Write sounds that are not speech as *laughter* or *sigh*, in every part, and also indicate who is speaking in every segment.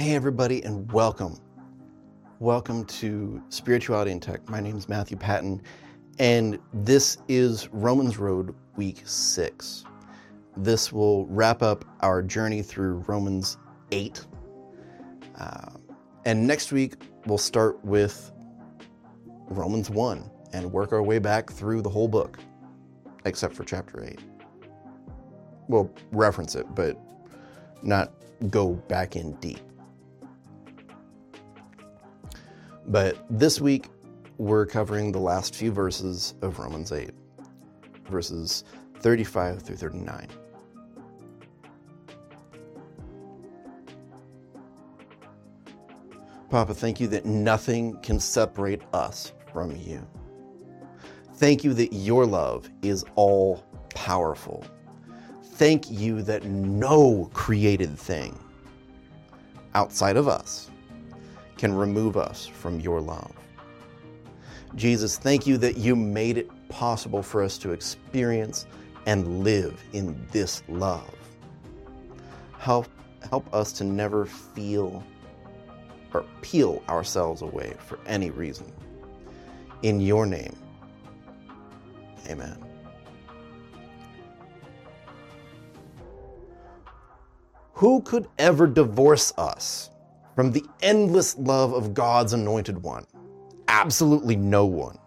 Speaker 1: Hey, everybody, and welcome. Welcome to Spirituality and Tech. My name is Matthew Patton, and this is Romans Road Week 6. This will wrap up our journey through Romans 8. Uh, and next week, we'll start with Romans 1 and work our way back through the whole book, except for chapter 8. We'll reference it, but not go back in deep. But this week, we're covering the last few verses of Romans 8, verses 35 through 39. Papa, thank you that nothing can separate us from you. Thank you that your love is all powerful. Thank you that no created thing outside of us can remove us from your love. Jesus, thank you that you made it possible for us to experience and live in this love. Help, help us to never feel or peel ourselves away for any reason. In your name, amen. Who could ever divorce us from the endless love of God's anointed one? Absolutely no one.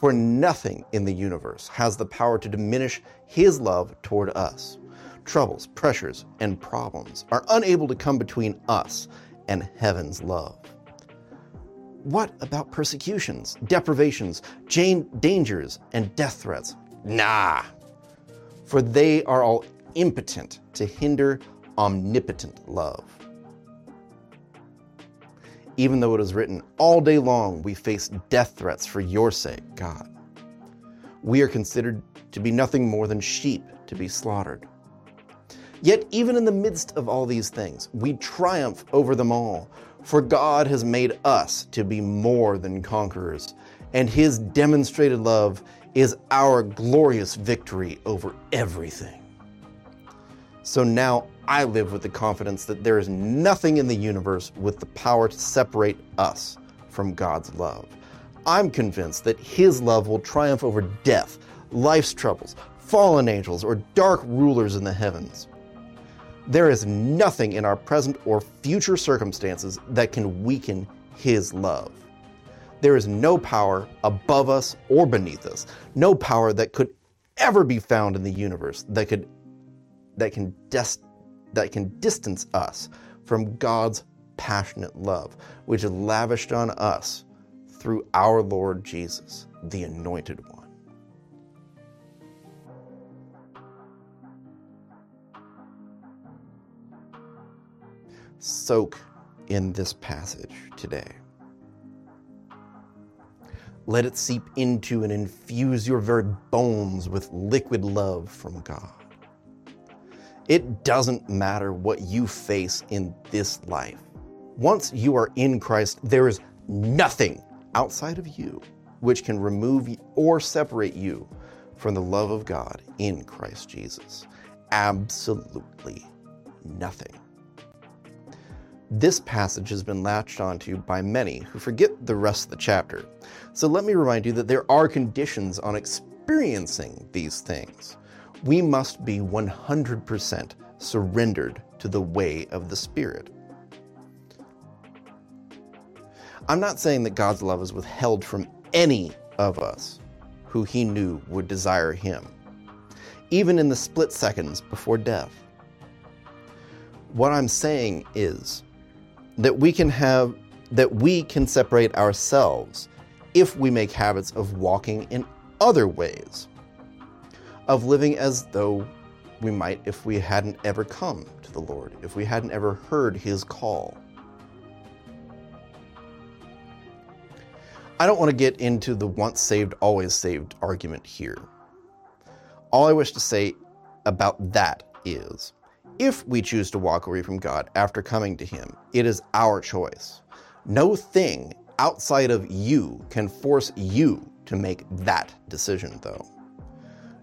Speaker 1: For nothing in the universe has the power to diminish his love toward us. Troubles, pressures, and problems are unable to come between us and heaven's love. What about persecutions, deprivations, dangers, and death threats? Nah, for they are all impotent to hinder omnipotent love. Even though it is written, all day long we face death threats for your sake, God. We are considered to be nothing more than sheep to be slaughtered. Yet, even in the midst of all these things, we triumph over them all, for God has made us to be more than conquerors, and His demonstrated love is our glorious victory over everything. So now I live with the confidence that there is nothing in the universe with the power to separate us from God's love. I'm convinced that His love will triumph over death, life's troubles, fallen angels, or dark rulers in the heavens. There is nothing in our present or future circumstances that can weaken His love. There is no power above us or beneath us, no power that could ever be found in the universe that could that can des- that can distance us from God's passionate love, which is lavished on us through our Lord Jesus, the Anointed One. Soak in this passage today. Let it seep into and infuse your very bones with liquid love from God. It doesn't matter what you face in this life. Once you are in Christ, there is nothing outside of you which can remove or separate you from the love of God in Christ Jesus. Absolutely nothing. This passage has been latched onto by many who forget the rest of the chapter. So let me remind you that there are conditions on experiencing these things we must be 100% surrendered to the way of the Spirit. I'm not saying that God's love is withheld from any of us who he knew would desire him, even in the split seconds before death. What I'm saying is that we can have that we can separate ourselves if we make habits of walking in other ways of living as though we might if we hadn't ever come to the Lord, if we hadn't ever heard his call. I don't want to get into the once saved, always saved argument here. All I wish to say about that is if we choose to walk away from God after coming to Him, it is our choice. No thing outside of you can force you to make that decision, though.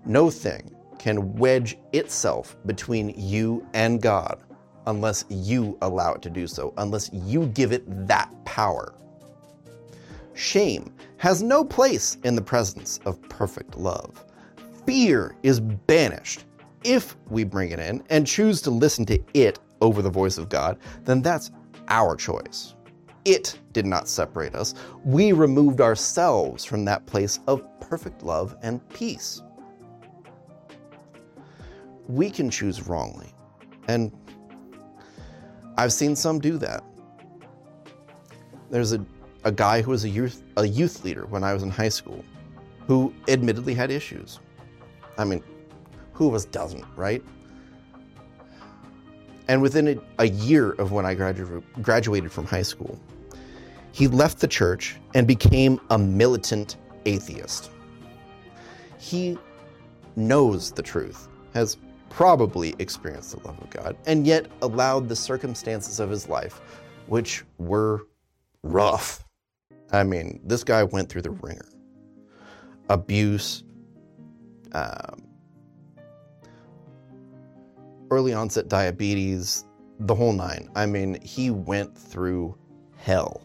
Speaker 1: No thing can wedge itself between you and God unless you allow it to do so, unless you give it that power. Shame has no place in the presence of perfect love. Fear is banished. If we bring it in and choose to listen to it over the voice of God, then that's our choice. It did not separate us. We removed ourselves from that place of perfect love and peace. We can choose wrongly, and I've seen some do that. There's a, a guy who was a youth, a youth leader when I was in high school who admittedly had issues. I mean, who of us doesn't, right? And within a, a year of when I gradu- graduated from high school, he left the church and became a militant atheist. He knows the truth, has probably experienced the love of God, and yet allowed the circumstances of his life, which were rough. I mean, this guy went through the wringer abuse, um, early onset diabetes, the whole nine. I mean, he went through hell.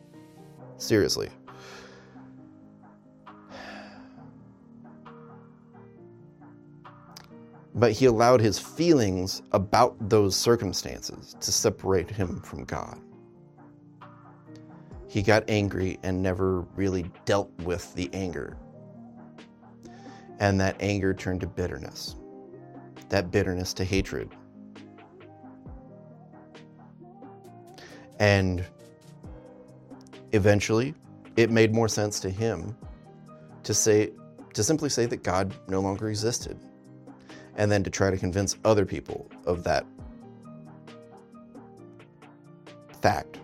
Speaker 1: Seriously. But he allowed his feelings about those circumstances to separate him from God. He got angry and never really dealt with the anger. And that anger turned to bitterness, that bitterness to hatred. And eventually, it made more sense to him to say, to simply say that God no longer existed, and then to try to convince other people of that fact.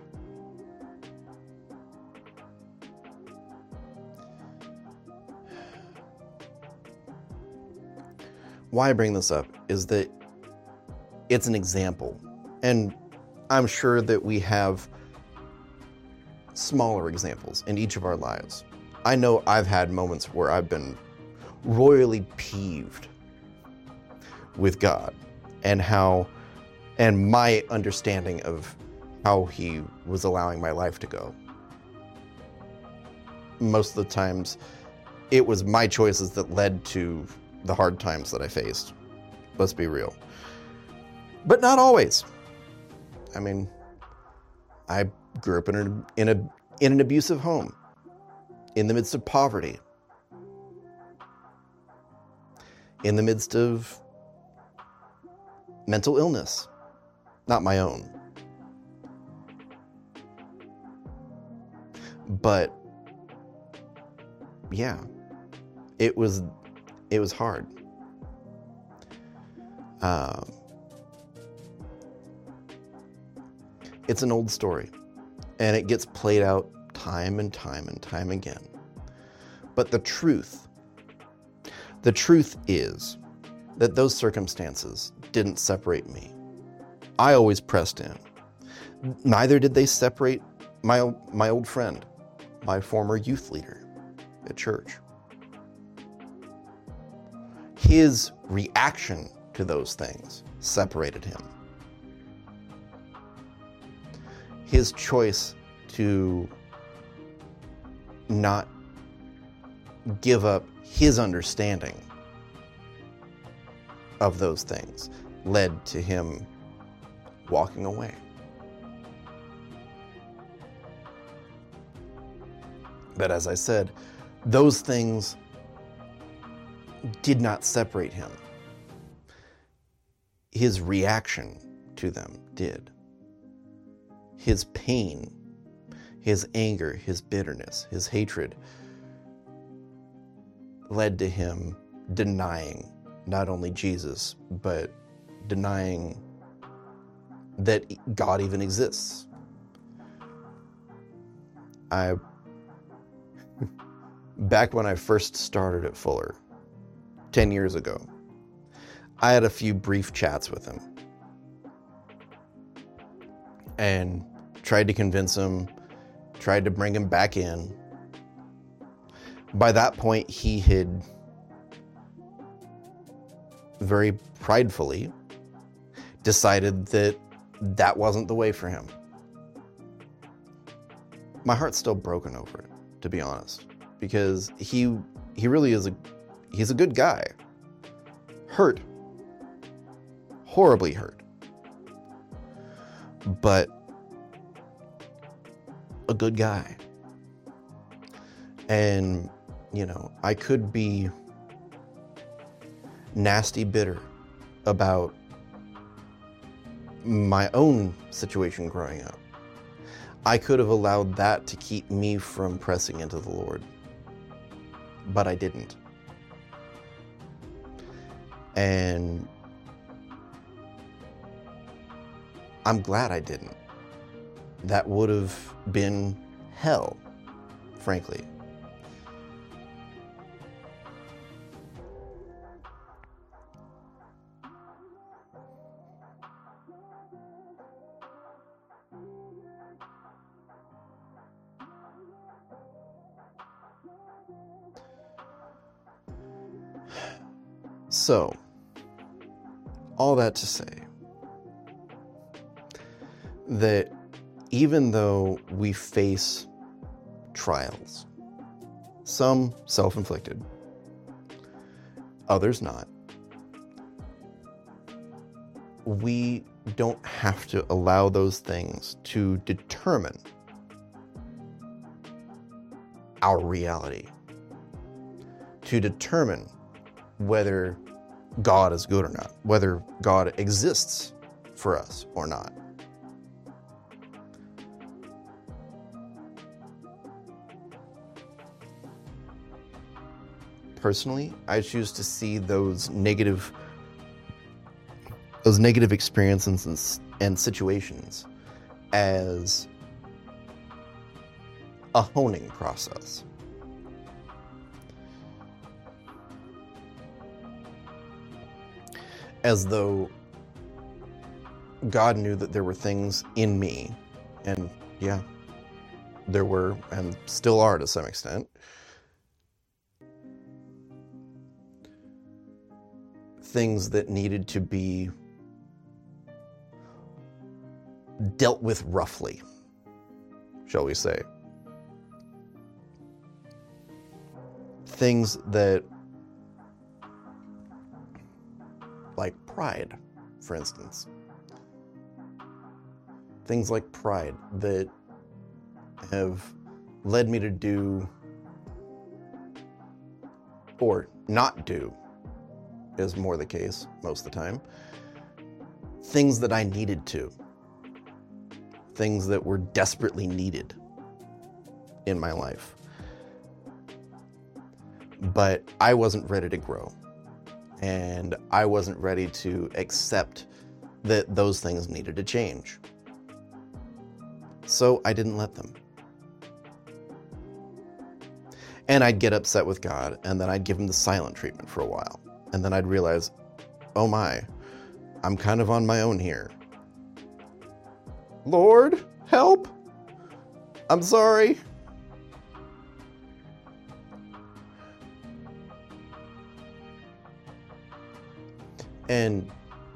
Speaker 1: Why I bring this up is that it's an example, and I'm sure that we have smaller examples in each of our lives. I know I've had moments where I've been royally peeved with God and how, and my understanding of how He was allowing my life to go. Most of the times, it was my choices that led to the hard times that I faced. Let's be real. But not always. I mean, I grew up in, an, in, a, in an abusive home, in the midst of poverty, in the midst of mental illness, not my own. But yeah, it was it was hard. Um, it's an old story, and it gets played out time and time and time again. But the truth, the truth is that those circumstances didn't separate me. I always pressed in. Neither did they separate my, my old friend, my former youth leader at church. His reaction to those things separated him. His choice to not give up his understanding of those things led to him walking away. But as I said, those things did not separate him. His reaction to them did. His pain, his anger, his bitterness, his hatred led to him denying not only Jesus, but denying that God even exists. I, *laughs* back when I first started at Fuller, 10 years ago, I had a few brief chats with him and tried to convince him, tried to bring him back in. By that point, he had very pridefully decided that that wasn't the way for him. My heart's still broken over it, to be honest, because he he really is a he's a good guy. Hurt. Horribly hurt. But a good guy. And, you know, I could be nasty bitter about my own situation growing up. I could have allowed that to keep me from pressing into the Lord, but I didn't. And I'm glad I didn't. That would have been hell, frankly. So, all that to say that even though we face trials, some self inflicted, others not, we don't have to allow those things to determine our reality, to determine whether God is good or not, whether God exists for us or not. Personally, I choose to see those negative those negative experiences and, and situations as a honing process. As though God knew that there were things in me, and yeah, there were, and still are to some extent, things that needed to be dealt with roughly, shall we say. Things that pride, for instance. Things like pride that have led me to do or not do is more the case most of the time. Things that I needed to. Things that were desperately needed in my life. But I wasn't ready to grow and I wasn't ready to accept that those things needed to change. So I didn't let them. And I'd get upset with God, and then I'd give him the silent treatment for a while. And then I'd realize, oh my, I'm kind of on my own here. Lord, help! I'm sorry. And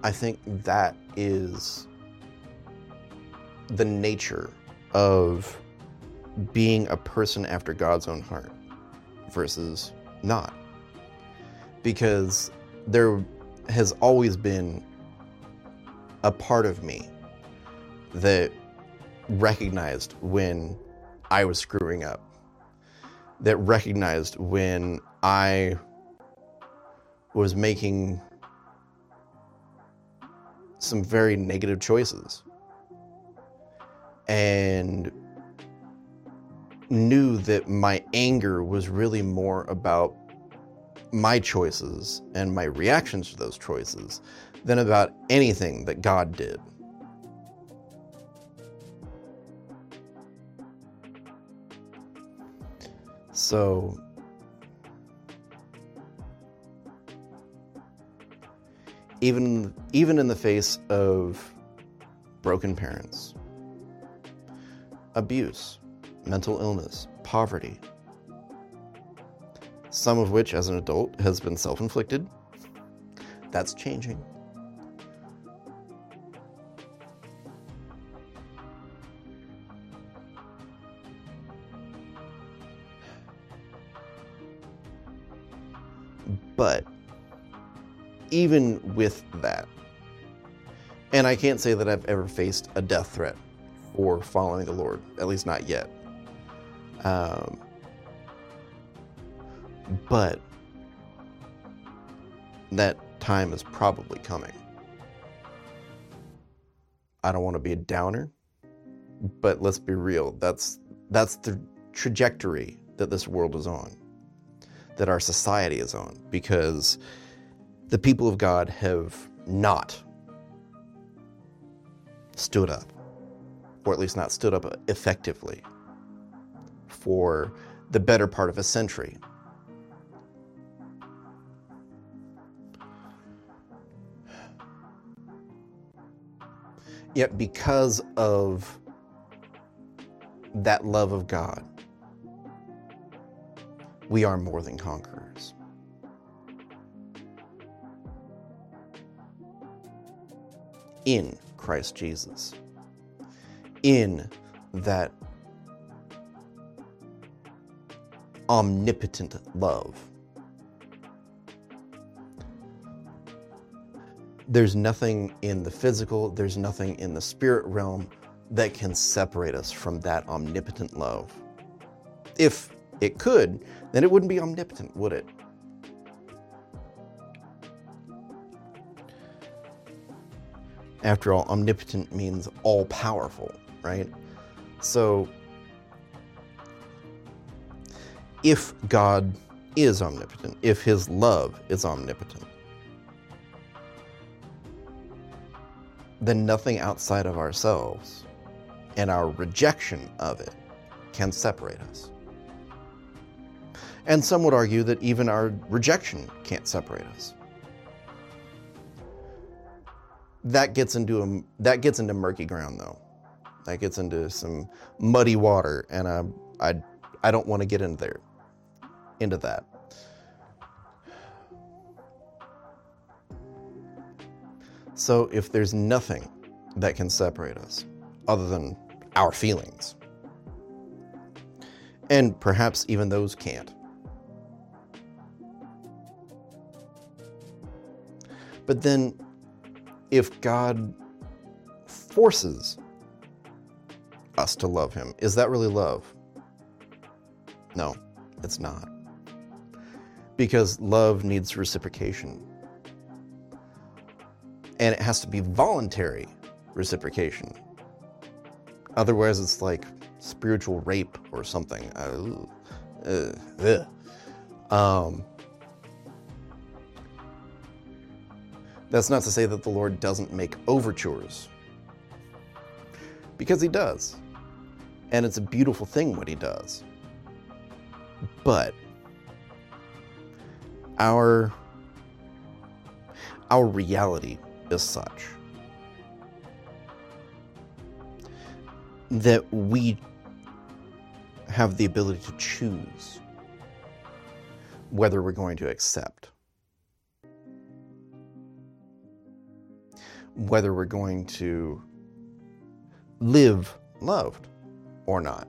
Speaker 1: I think that is the nature of being a person after God's own heart versus not. Because there has always been a part of me that recognized when I was screwing up, that recognized when I was making some very negative choices and knew that my anger was really more about my choices and my reactions to those choices than about anything that God did. So even even in the face of broken parents, abuse, mental illness, poverty, some of which as an adult has been self-inflicted. That's changing. Even with that, and I can't say that I've ever faced a death threat for following the Lord, at least not yet. Um, but that time is probably coming. I don't want to be a downer, but let's be real. That's that's the trajectory that this world is on, that our society is on, because the people of God have not stood up, or at least not stood up effectively, for the better part of a century. Yet, because of that love of God, we are more than conquerors. In Christ Jesus, in that omnipotent love. There's nothing in the physical, there's nothing in the spirit realm that can separate us from that omnipotent love. If it could, then it wouldn't be omnipotent, would it? After all, omnipotent means all powerful, right? So, if God is omnipotent, if his love is omnipotent, then nothing outside of ourselves and our rejection of it can separate us. And some would argue that even our rejection can't separate us. That gets into a, that gets into murky ground though. That gets into some muddy water, and I I I don't want to get in there into that. So if there's nothing that can separate us other than our feelings, and perhaps even those can't. But then, if God forces us to love Him, is that really love? No, it's not. Because love needs reciprocation. And it has to be voluntary reciprocation. Otherwise, it's like spiritual rape or something. Uh, um, that's not to say that the Lord doesn't make overtures, because He does. And it's a beautiful thing what He does. But our our reality is such that we have the ability to choose whether we're going to accept, whether we're going to live loved or not.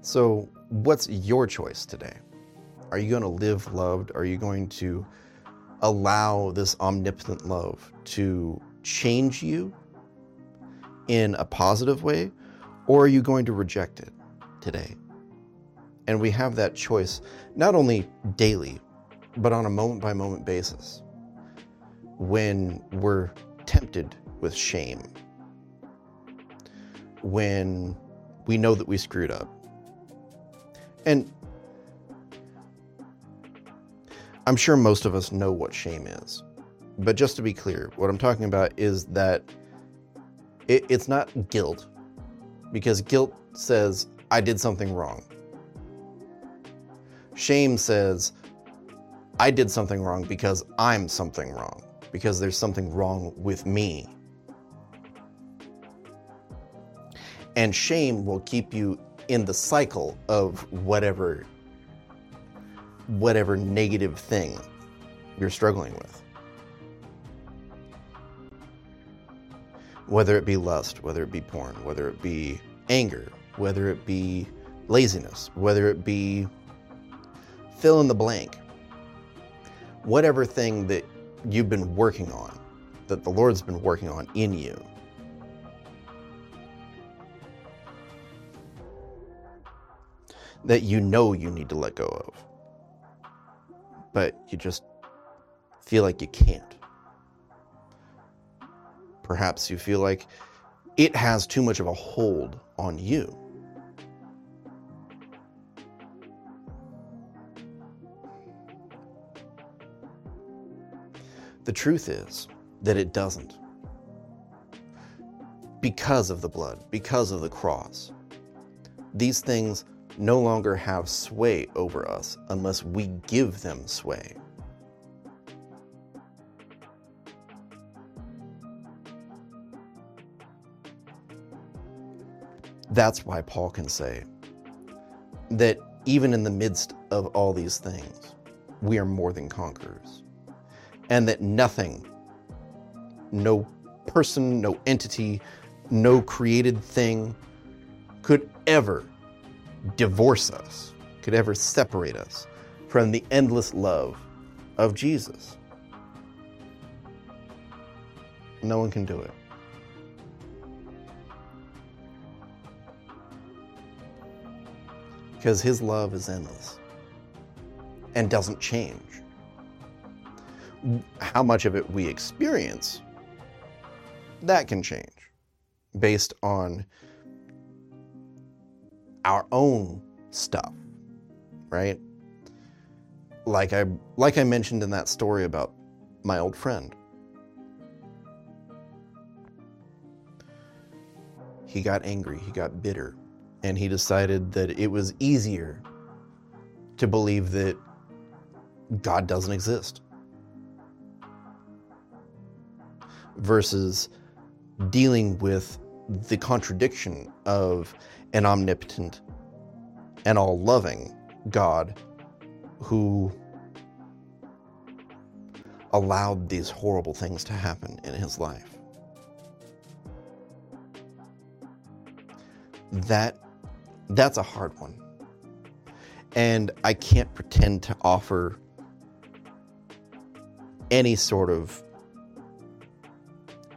Speaker 1: So, what's your choice today? Are you going to live loved? Are you going to allow this omnipotent love to change you in a positive way? Or are you going to reject it today? And we have that choice not only daily, but on a moment by moment basis. When we're tempted with shame, when we know that we screwed up, and I'm sure most of us know what shame is. But just to be clear, what I'm talking about is that it, it's not guilt, because guilt says, I did something wrong. Shame says, I did something wrong because I'm something wrong, because there's something wrong with me. And shame will keep you in the cycle of whatever whatever negative thing you're struggling with. Whether it be lust, whether it be porn, whether it be anger, whether it be laziness, whether it be fill in the blank. Whatever thing that you've been working on, that the Lord's been working on in you. That you know you need to let go of. But you just feel like you can't. Perhaps you feel like it has too much of a hold on you. The truth is that it doesn't. Because of the blood, because of the cross. These things no longer have sway over us unless we give them sway. That's why Paul can say that even in the midst of all these things, we are more than conquerors. And that nothing, no person, no entity, no created thing could ever divorce us, could ever separate us from the endless love of Jesus. No one can do it. because his love is endless and doesn't change. How much of it we experience, that can change based on our own stuff, right? Like I like I mentioned in that story about my old friend. He got angry, he got bitter and he decided that it was easier to believe that God doesn't exist versus dealing with the contradiction of an omnipotent and all loving God who allowed these horrible things to happen in his life. That that's a hard one. And I can't pretend to offer any sort of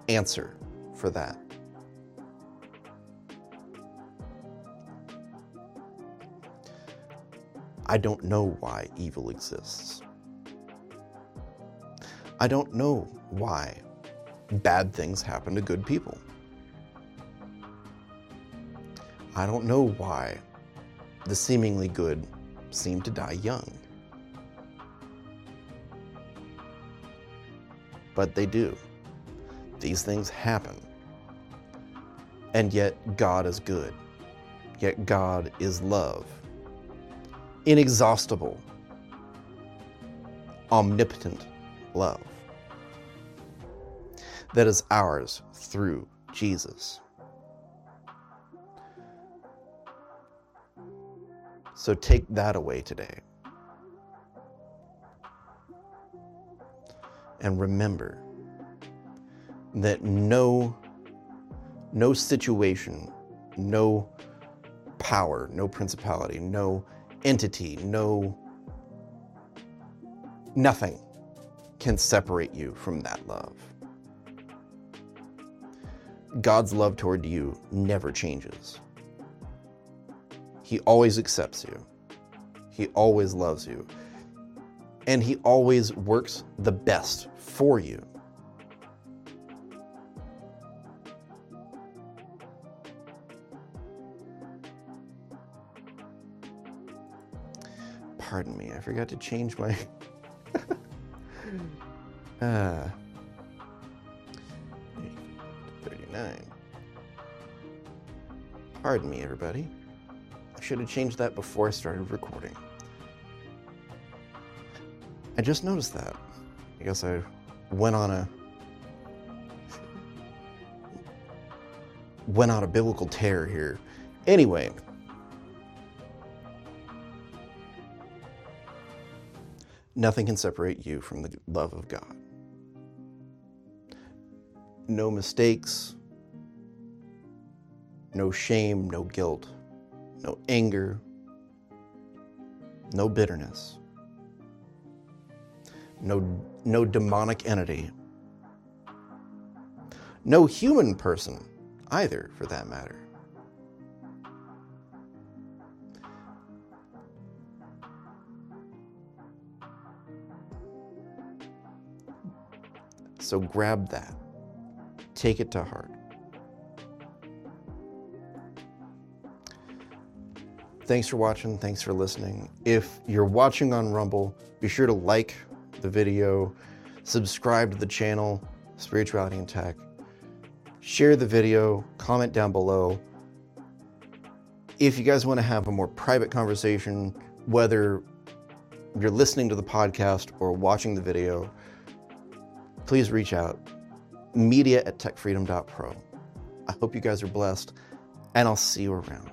Speaker 1: answer for that. I don't know why evil exists. I don't know why bad things happen to good people. I don't know why the seemingly good seem to die young. But they do. These things happen. And yet, God is good. Yet, God is love. Inexhaustible, omnipotent love that is ours through Jesus. So take that away today. And remember that no no situation, no power, no principality, no entity, no nothing can separate you from that love. God's love toward you never changes. He always accepts you. He always loves you. And He always works the best for you. Pardon me, I forgot to change my. uh, *laughs* 39. Pardon me, everybody I should have changed that before I started recording. I just noticed that. I guess I went on a went on a biblical tear here. Anyway, nothing can separate you from the love of God. No mistakes, no shame, no guilt no anger, no bitterness, no, no demonic entity, no human person either, for that matter. So grab that, take it to heart. Thanks for watching. Thanks for listening. If you're watching on Rumble, be sure to like the video, subscribe to the channel, Spirituality and Tech, share the video, comment down below. If you guys want to have a more private conversation, whether you're listening to the podcast or watching the video, please reach out. Media at techfreedom.pro. I hope you guys are blessed, and I'll see you around.